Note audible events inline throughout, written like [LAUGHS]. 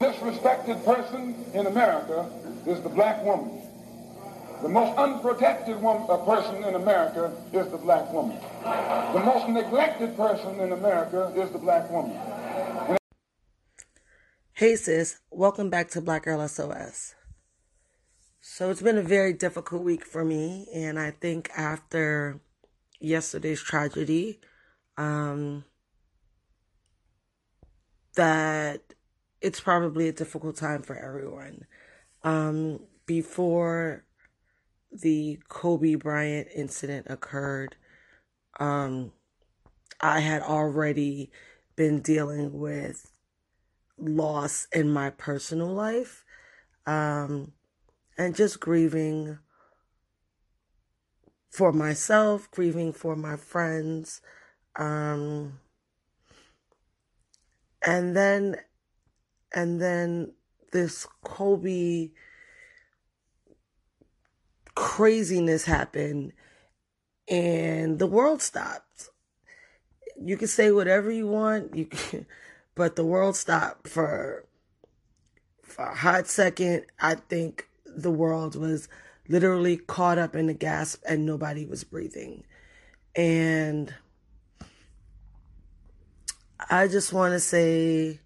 disrespected person in America is the black woman. The most unprotected woman, uh, person in America is the black woman. The most neglected person in America is the black woman. Hey sis, welcome back to Black Girl SOS. So it's been a very difficult week for me, and I think after yesterday's tragedy, um, that it's probably a difficult time for everyone. Um, before the Kobe Bryant incident occurred, um, I had already been dealing with loss in my personal life um, and just grieving for myself, grieving for my friends. Um, and then, and then this Kobe craziness happened and the world stopped. You can say whatever you want, you can, [LAUGHS] but the world stopped for for a hot second. I think the world was literally caught up in a gasp and nobody was breathing. And I just want to say,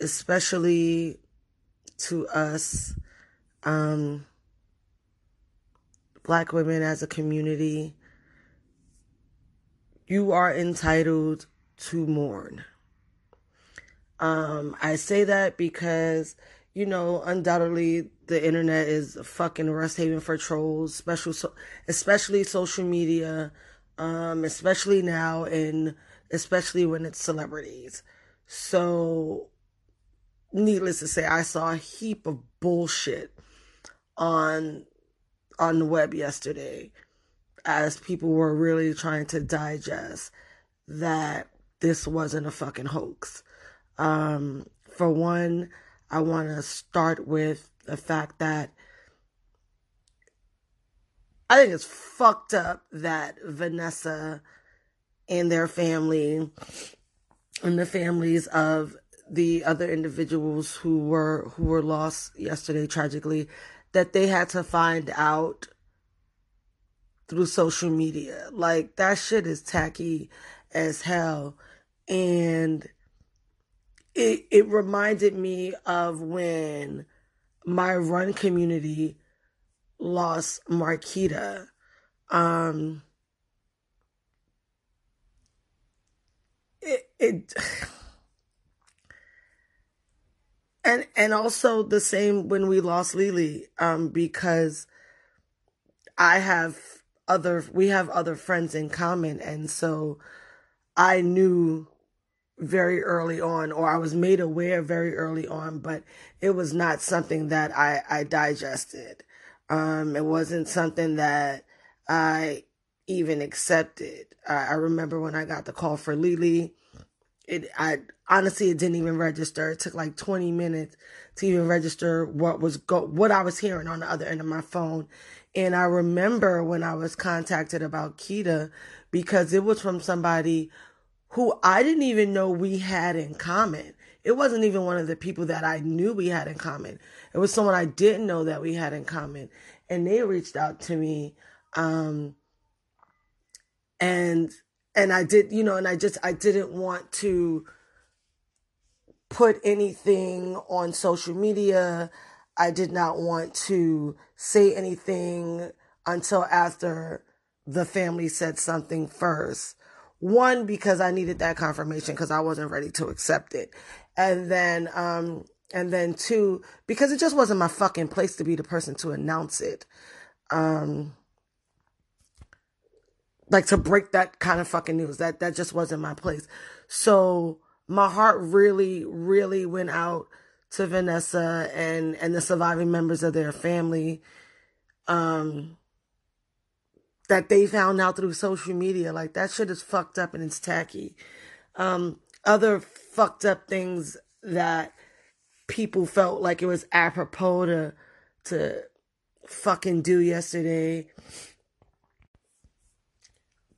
especially to us, um, black women as a community, you are entitled to mourn. Um, I say that because, you know, undoubtedly the internet is a fucking rest haven for trolls, especially, so, especially social media, um, especially now and especially when it's celebrities. So, needless to say, I saw a heap of bullshit on on the web yesterday as people were really trying to digest that this wasn't a fucking hoax. Um, for one, I want to start with the fact that I think it's fucked up that Vanessa and their family and the families of the other individuals who were who were lost yesterday tragically that they had to find out through social media. Like that shit is tacky as hell. And it it reminded me of when my run community lost Marquita. Um it it and and also the same when we lost Lily, um, because I have other we have other friends in common, and so I knew very early on, or I was made aware very early on, but it was not something that I I digested. Um, it wasn't something that I even accepted. I, I remember when I got the call for Lily it I honestly it didn't even register. It took like 20 minutes to even register what was go what I was hearing on the other end of my phone. And I remember when I was contacted about Kita because it was from somebody who I didn't even know we had in common. It wasn't even one of the people that I knew we had in common. It was someone I didn't know that we had in common. And they reached out to me. Um, and and I did, you know, and I just, I didn't want to put anything on social media. I did not want to say anything until after the family said something first. One, because I needed that confirmation because I wasn't ready to accept it. And then, um, and then two, because it just wasn't my fucking place to be the person to announce it. Um, like to break that kind of fucking news. That that just wasn't my place. So my heart really, really went out to Vanessa and and the surviving members of their family. Um that they found out through social media. Like that shit is fucked up and it's tacky. Um other fucked up things that people felt like it was apropos to to fucking do yesterday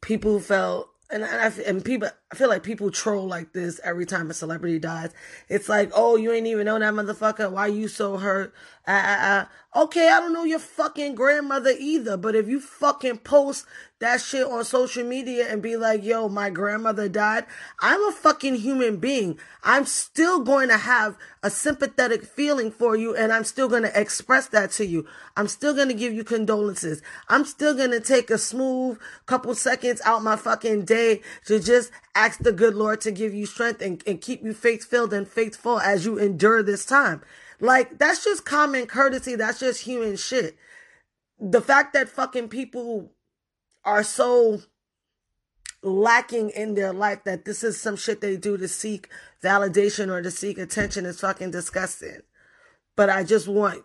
people felt and I, and people I feel like people troll like this every time a celebrity dies. It's like, oh, you ain't even know that motherfucker. Why you so hurt? Uh, uh, uh. Okay, I don't know your fucking grandmother either. But if you fucking post that shit on social media and be like, yo, my grandmother died, I'm a fucking human being. I'm still going to have a sympathetic feeling for you and I'm still going to express that to you. I'm still going to give you condolences. I'm still going to take a smooth couple seconds out my fucking day to just ask the good Lord to give you strength and, and keep you faith filled and faithful as you endure this time. Like, that's just common courtesy. That's just human shit. The fact that fucking people are so lacking in their life that this is some shit they do to seek validation or to seek attention is fucking disgusting. But I just want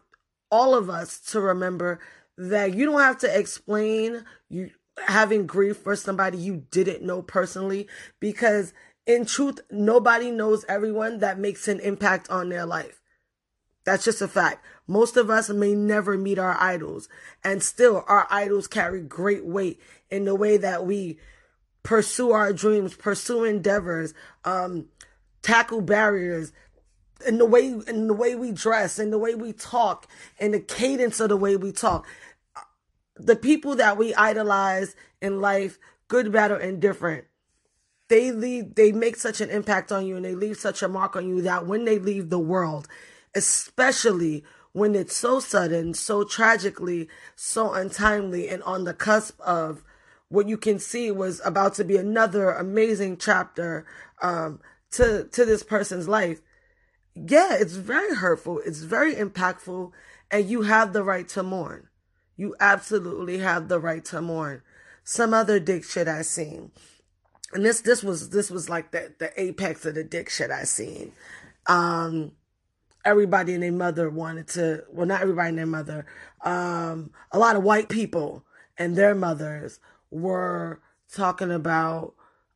all of us to remember that you don't have to explain you having grief for somebody you didn't know personally because in truth nobody knows everyone that makes an impact on their life. That's just a fact. Most of us may never meet our idols, and still our idols carry great weight in the way that we pursue our dreams, pursue endeavors, um, tackle barriers, in the way in the way we dress, in the way we talk, in the cadence of the way we talk. The people that we idolize in life, good, bad, or indifferent, they leave they make such an impact on you and they leave such a mark on you that when they leave the world, especially when it's so sudden, so tragically, so untimely, and on the cusp of what you can see was about to be another amazing chapter um, to to this person's life. Yeah, it's very hurtful. It's very impactful, and you have the right to mourn. You absolutely have the right to mourn. Some other dick shit I seen, and this this was this was like the the apex of the dick shit I seen. Um, everybody and their mother wanted to well not everybody and their mother um a lot of white people and their mothers were talking about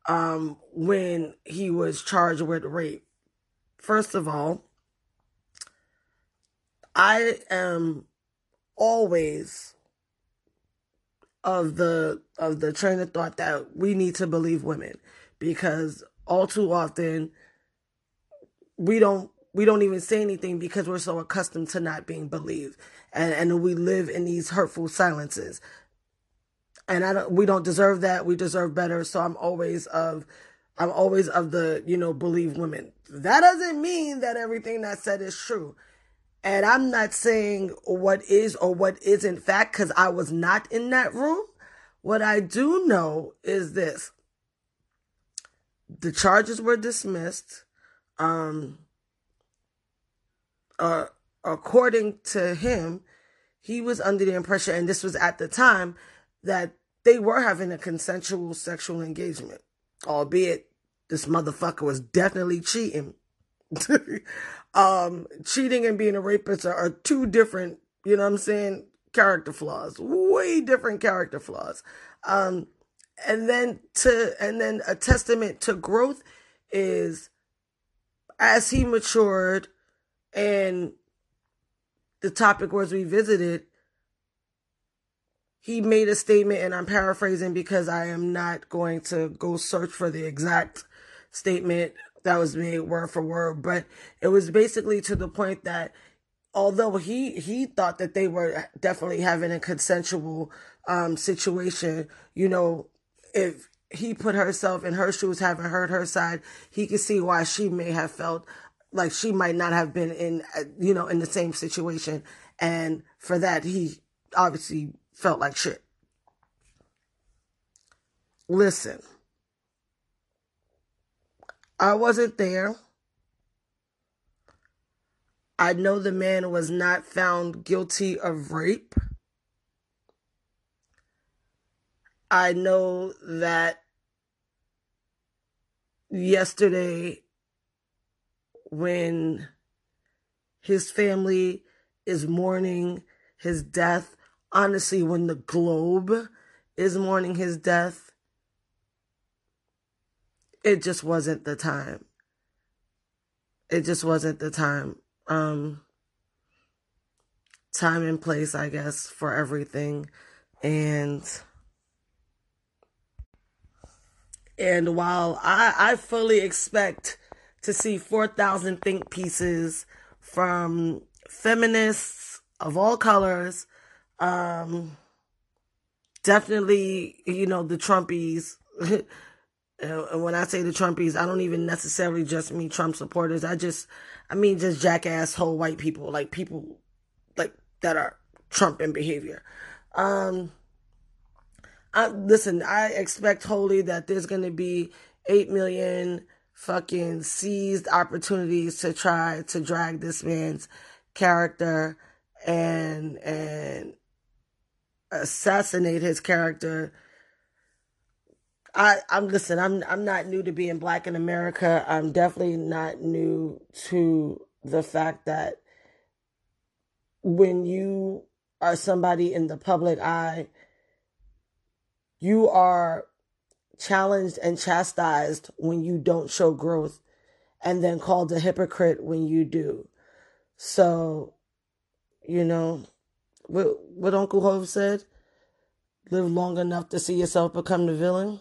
um when he was charged with rape first of all i am always of the of the train of thought that we need to believe women because all too often we don't we don't even say anything because we're so accustomed to not being believed. And and we live in these hurtful silences. And i don't we don't deserve that. We deserve better. So i'm always of i'm always of the you know believe women. That doesn't mean that everything that's said is true and i'm not saying what is or what isn't fact because i was not in that room what i do know is this the charges were dismissed um uh, according to him, he was under the impression, and this was at the time, that they were having a consensual sexual engagement, albeit this motherfucker was definitely cheating. [LAUGHS] um, cheating and being a rapist are, are two different, you know what I'm saying, character flaws, way different character flaws. Um, and then to, and then a testament to growth is as he matured, and the topic was revisited, he made a statement, and I'm paraphrasing because I am not going to go search for the exact statement that was made word for word, but it was basically to the point that although he he thought that they were definitely having a consensual um situation, you know, if he put herself in her shoes, having heard her side, he could see why she may have felt like she might not have been in, uh, you know, in the same situation. And for that, he obviously felt like shit. Listen, I wasn't there. I know the man was not found guilty of rape. I know that yesterday when his family is mourning his death. Honestly, when the globe is mourning his death, it just wasn't the time. It just wasn't the time. Um, time and place, I guess, for everything. And And while I, I fully expect to see 4,000 think pieces from feminists of all colors, um, definitely, you know, the Trumpies. [LAUGHS] and when I say the Trumpies, I don't even necessarily just mean Trump supporters. I just, I mean, just jackass whole white people, like people like that are Trump in behavior. Um, I, listen, I expect wholly that there's going to be 8 million fucking seized opportunities to try to drag this man's character and, and assassinate his character. I, I'm listen, I'm I'm not new to being black in America. I'm definitely not new to the fact that when you are somebody in the public eye, you are challenged and chastised when you don't show growth and then called a hypocrite when you do. So, you know, what, what Uncle Hov said, live long enough to see yourself become the villain.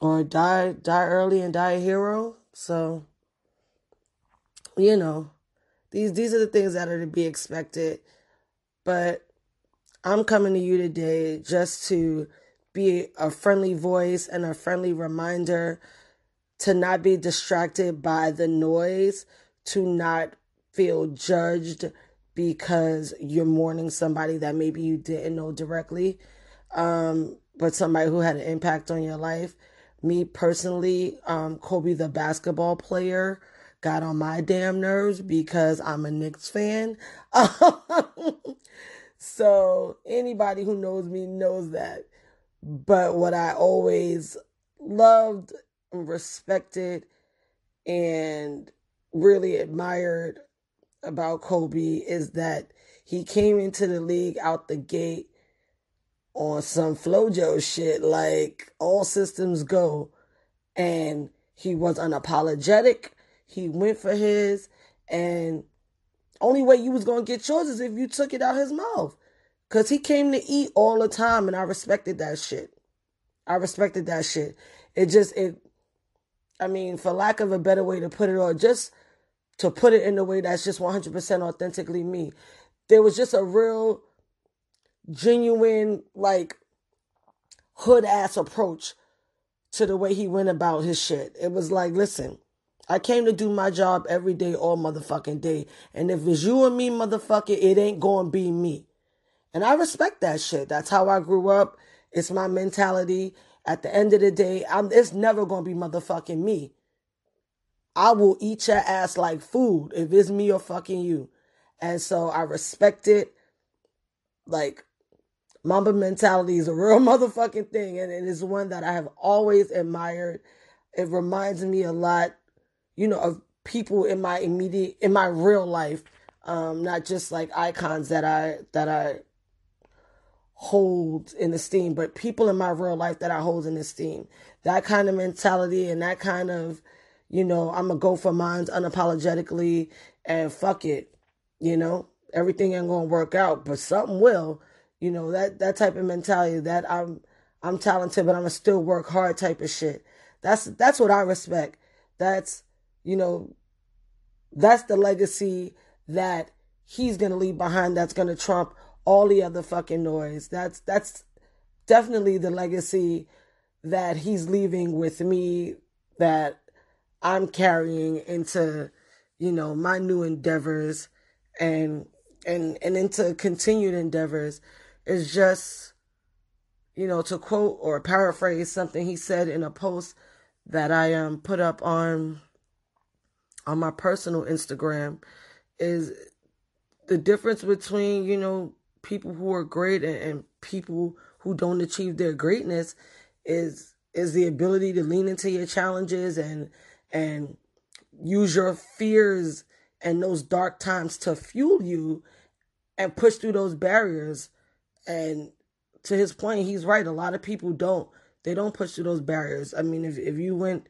Or die die early and die a hero. So, you know, these these are the things that are to be expected. But I'm coming to you today just to be a friendly voice and a friendly reminder to not be distracted by the noise, to not feel judged because you're mourning somebody that maybe you didn't know directly, um, but somebody who had an impact on your life. Me personally, um, Kobe the basketball player got on my damn nerves because I'm a Knicks fan. [LAUGHS] So anybody who knows me knows that. But what I always loved, respected, and really admired about Kobe is that he came into the league out the gate on some Flojo shit, like all systems go. And he was unapologetic. He went for his, and only way you was gonna get yours is if you took it out his mouth. Cause he came to eat all the time and I respected that shit. I respected that shit. It just it I mean, for lack of a better way to put it or just to put it in a way that's just 100% authentically me. There was just a real genuine like hood ass approach to the way he went about his shit. It was like, listen, I came to do my job every day, all motherfucking day. And if it's you and me, motherfucker, it ain't gonna be me. And I respect that shit. That's how I grew up. It's my mentality. At the end of the day, I'm, it's never gonna be motherfucking me. I will eat your ass like food if it's me or fucking you. And so I respect it. Like, Mamba mentality is a real [LAUGHS] motherfucking thing. And it is one that I have always admired. It reminds me a lot you know, of people in my immediate in my real life, um, not just like icons that I that I hold in esteem, but people in my real life that I hold in esteem. That kind of mentality and that kind of, you know, I'm gonna go for mines unapologetically and fuck it, you know. Everything ain't gonna work out, but something will. You know, that that type of mentality that I'm I'm talented, but I'm gonna still work hard type of shit. That's that's what I respect. That's you know, that's the legacy that he's to leave behind that's to trump all the other fucking noise. That's that's definitely the legacy that he's leaving with me that I'm carrying into, you know, my new endeavors and and and into continued endeavors is just you know to quote or paraphrase something he said in a post that I um put up on on my personal Instagram is the difference between, you know, people who are great and, and people who don't achieve their greatness is is the ability to lean into your challenges and and use your fears and those dark times to fuel you and push through those barriers and to his point he's right a lot of people don't they don't push through those barriers i mean if, if you went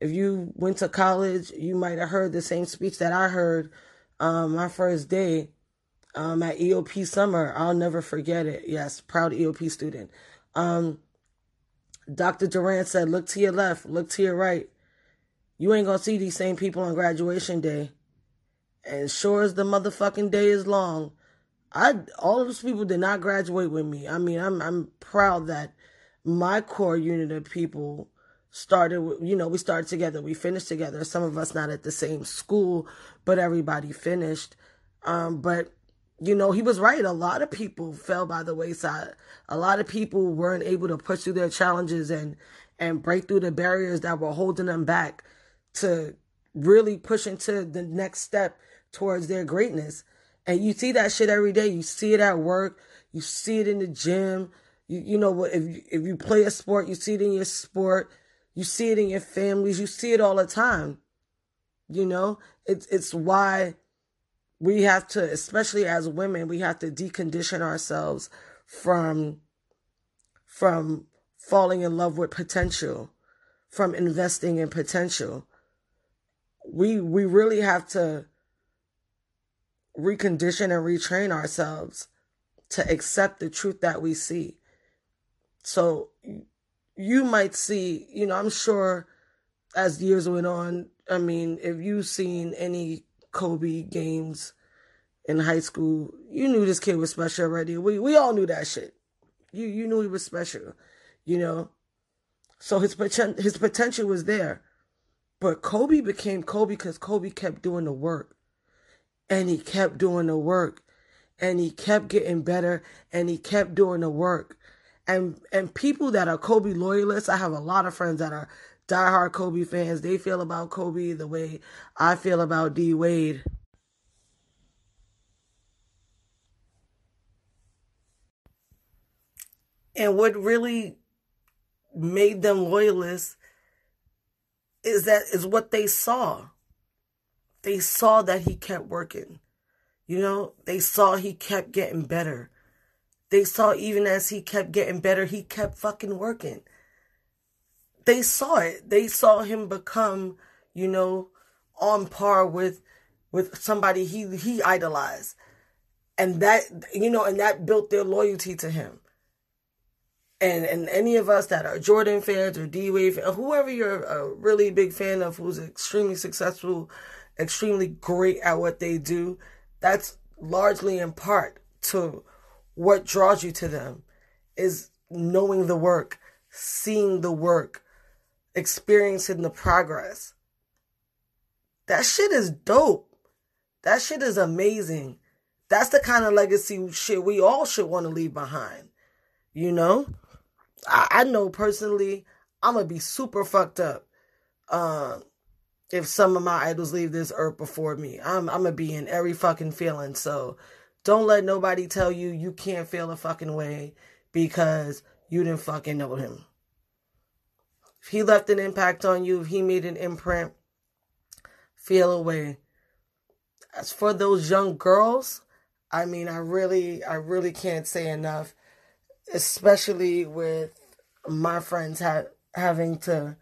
if you went to college, you might have heard the same speech that I heard um, my first day um, at EOP summer. I'll never forget it. Yes, proud EOP student. Um, Dr. Durant said, look to your left, look to your right. You ain't gonna see these same people on graduation day. And sure as the motherfucking day is long, I all of those people did not graduate with me. I mean, I'm I'm proud that my core unit of people started you know we started together we finished together. Some of us not at the same school but everybody finished. Um, but you know he was right. A lot of people fell by the wayside. A lot of people weren't able to push through their challenges and and break through the barriers that were holding them back to really push into the next step towards their greatness and you see that shit every day you see it at work you see it in the gym you you know if if you play a sport you see it in your sport you see it in your families. You see it all the time. You know, it's it's why we have to, especially as women, we have to decondition ourselves from from falling in love with potential, from investing in potential. We we really have to recondition and retrain ourselves to accept the truth that we see. So you might see, you know, I'm sure as years went on, I mean, if you've seen any Kobe games in high school, you knew this kid was special already. We we all knew that shit. You you knew he was special, you know. So his potential his potential was there. But Kobe became Kobe because Kobe kept doing the work. And he kept doing the work. And he kept getting better. And he kept doing the work and and people that are Kobe loyalists, I have a lot of friends that are diehard Kobe fans. They feel about Kobe the way I feel about D Wade. And what really made them loyalists is that is what they saw. They saw that he kept working. You know, they saw he kept getting better. They saw even as he kept getting better, he kept fucking working. They saw it. They saw him become, you know, on par with with somebody he he idolized. And that you know, and that built their loyalty to him. And and any of us that are Jordan fans or D Wade whoever you're a really big fan of who's extremely successful, extremely great at what they do, that's largely in part to what draws you to them is knowing the work, seeing the work, experiencing the progress. That shit is dope. That shit is amazing. That's the kind of legacy shit we all should want to leave behind. You know? I, I know personally, I'm going to be super fucked up uh, if some of my idols leave this earth before me. I'm, I'm to be in every fucking feeling. So, don't let nobody tell you you can't feel a fucking way because you didn't fucking know him. If he left an impact on you, if he made an imprint, feel away. As for those young girls, I mean, I really, I really can't say enough, especially with my friends ha- having to,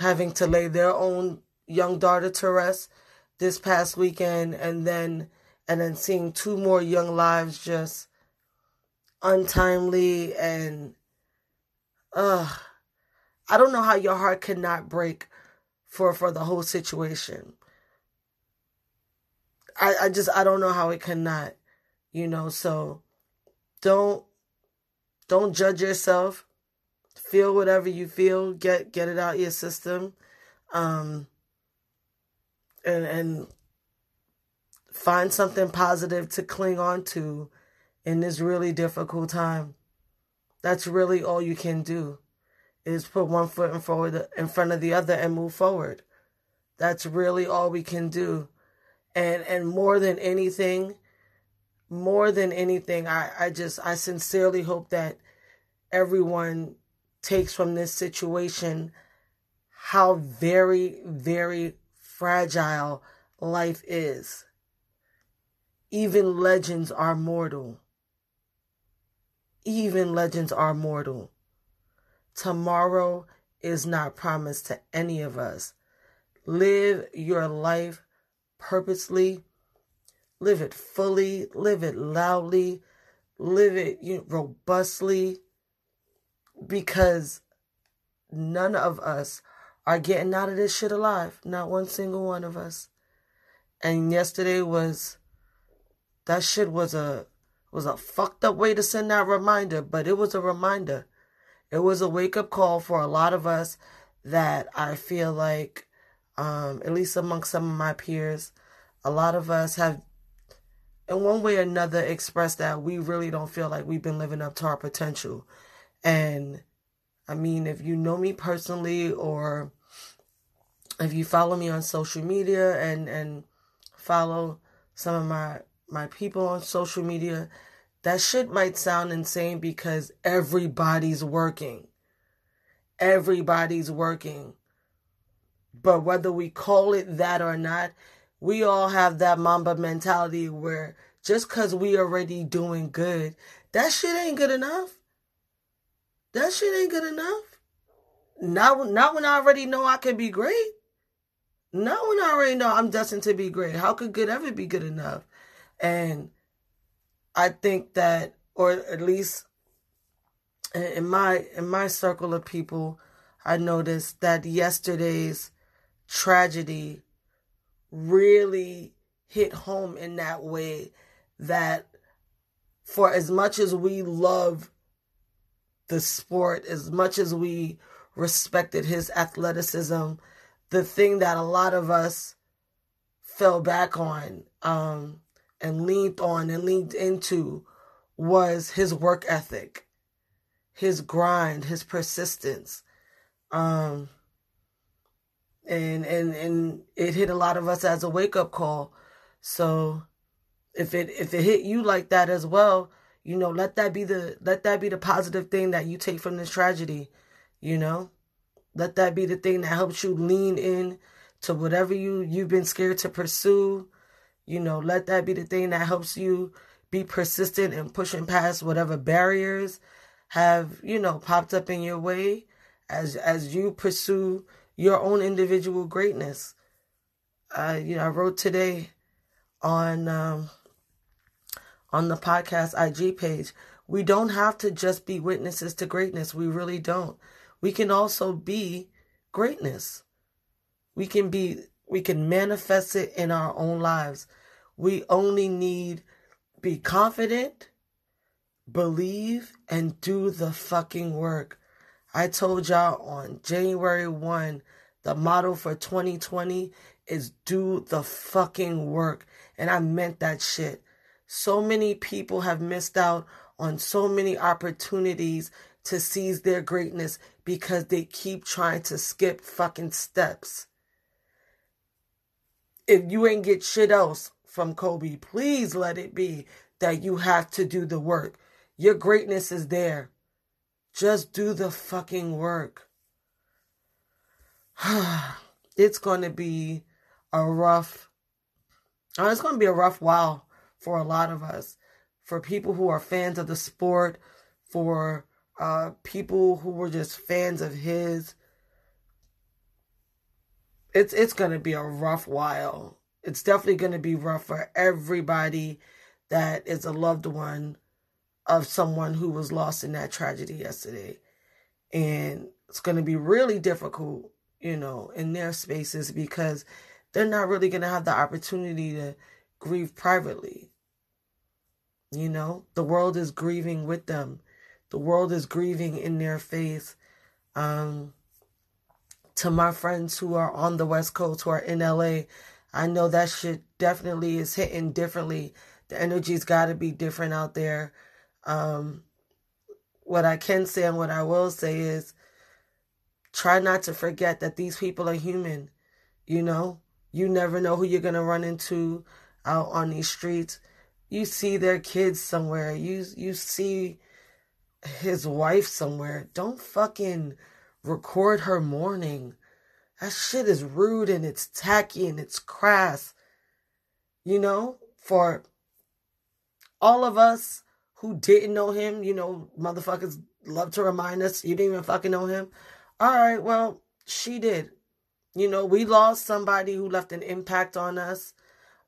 having to lay their own young daughter to rest this past weekend, and then and then seeing two more young lives just untimely and uh I don't know how your heart could not break for for the whole situation. I I just I don't know how it cannot, you know, so don't don't judge yourself. Feel whatever you feel, get get it out your system. Um and and find something positive to cling on to in this really difficult time. That's really all you can do is put one foot in forward in front of the other and move forward. That's really all we can do. And and more than anything, more than anything, I, I just I sincerely hope that everyone takes from this situation how very, very fragile life is. Even legends are mortal. Even legends are mortal. Tomorrow is not promised to any of us. Live your life purposely. Live it fully. Live it loudly. Live it robustly. Because none of us are getting out of this shit alive. Not one single one of us. And yesterday was that shit was a was a fucked up way to send that reminder, but it was a reminder. It was a wake up call for a lot of us that I feel like, um, at least amongst some of my peers, a lot of us have, in one way or another, expressed that we really don't feel like we've been living up to our potential. And I mean, if you know me personally or if you follow me on social media and, and follow some of my my people on social media, that shit might sound insane because everybody's working. Everybody's working. But whether we call it that or not, we all have that mamba mentality where just because we already doing good, that shit ain't good enough. That shit ain't good enough. Not, not when I already know I can be great. Not when I already know I'm destined to be great. How could good ever be good enough? And I think that, or at least in my in my circle of people, I noticed that yesterday's tragedy really hit home in that way that for as much as we love the sport, as much as we respected his athleticism, the thing that a lot of us fell back on um, and leaned on and leaned into was his work ethic, his grind, his persistence. Um, and and and it hit a lot of us as a wake up call. So if it if it hit you like that as well, you know, let that be the let that be the positive thing that you take from this tragedy, you know? Let that be the thing that helps you lean in to whatever you you've been scared to pursue you know, let that be the thing that helps you be persistent and pushing past whatever barriers have, you know, popped up in your way as as you pursue your own individual greatness. Uh, you know, I wrote today on um, on the podcast IG page. We don't have to just be witnesses to greatness. We really don't. We can also be greatness. We can be we can manifest it in our own lives. We only need be confident, believe, and do the fucking work. I told y'all on January 1, the motto for 2020 is do the fucking work. And I meant that shit. So many people have missed out on so many opportunities to seize their greatness because they keep trying to skip fucking steps. If you ain't get shit else, from Kobe. Please let it be that you have to do the work. Your greatness is there. Just do the fucking work. [SIGHS] it's going to be a rough, uh, it's going to be a rough while for a lot of us. For people who are fans of the sport, for uh, people who were just fans of his, it's it's to be a rough while it's definitely to be rough for everybody that is a loved one of someone who was lost in that tragedy yesterday. And it's going to be really difficult, you know, in their spaces because they're not really going to have the opportunity to grieve privately. You know, the world is grieving with them. The world is grieving in their face. Um, to my friends who are on the West Coast, who are in LA, I know that shit definitely is hitting differently. The energy's got to be different out there. Um, what I can say and what I will say is try not to forget that these people are human. You know, you never know who you're going to run into out on these streets. You see their kids somewhere. You you see his wife somewhere. Don't fucking record her mourning. That shit is rude and it's tacky and it's crass. You know, for all of us who didn't know him, you know, motherfuckers love to remind us you didn't even fucking know him. All right, well, she did. You know, we lost somebody who left an impact on us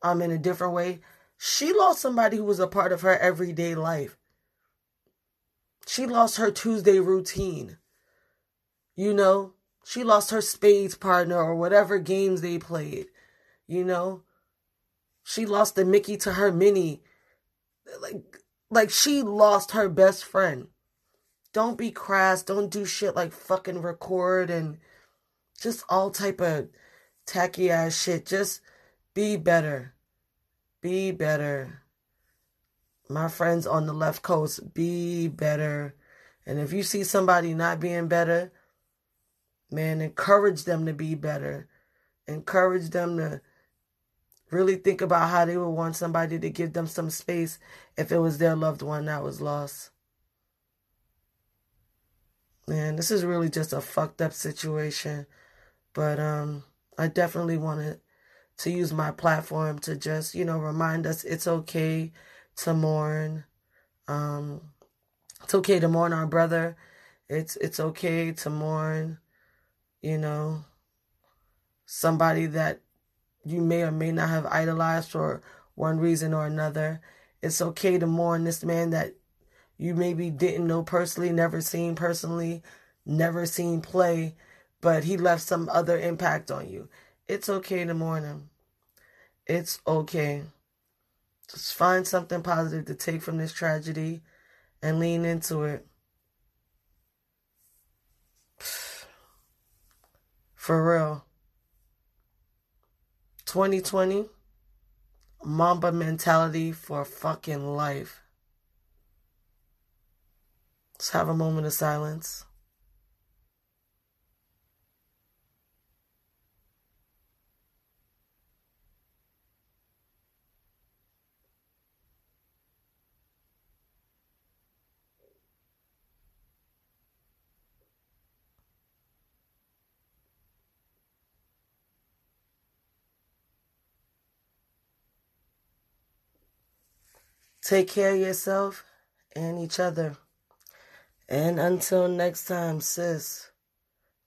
um in a different way. She lost somebody who was a part of her everyday life. She lost her Tuesday routine. You know, she lost her spades partner or whatever games they played. You know, she lost the Mickey to her Minnie. Like, like she lost her best friend. Don't be crass. Don't do shit like fucking record and just all type of tacky ass shit. Just be better. Be better. My friends on the left coast, be better. And if you see somebody not being better, man, encourage them to be better. Encourage them to really think about how they would want somebody to give them some space if it was their loved one that was lost. Man, this is really just a fucked up situation. But um I definitely want to use my platform to just, you know, remind us it's okay to mourn. Um it's okay to mourn our brother. It's it's okay to mourn, you know, somebody that you may or may not have idolized for one reason or another. It's okay to mourn this man that you maybe didn't know personally, never seen personally, never seen play, but he left some other impact on you. It's okay to mourn him. It's okay. Just find something positive to take from this tragedy and lean into it. [SIGHS] For real. 2020, Mamba mentality for fucking life. Let's have a moment of silence. Take care of yourself and each other. And until next time, sis,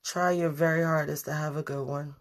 try your very hardest to have a good one.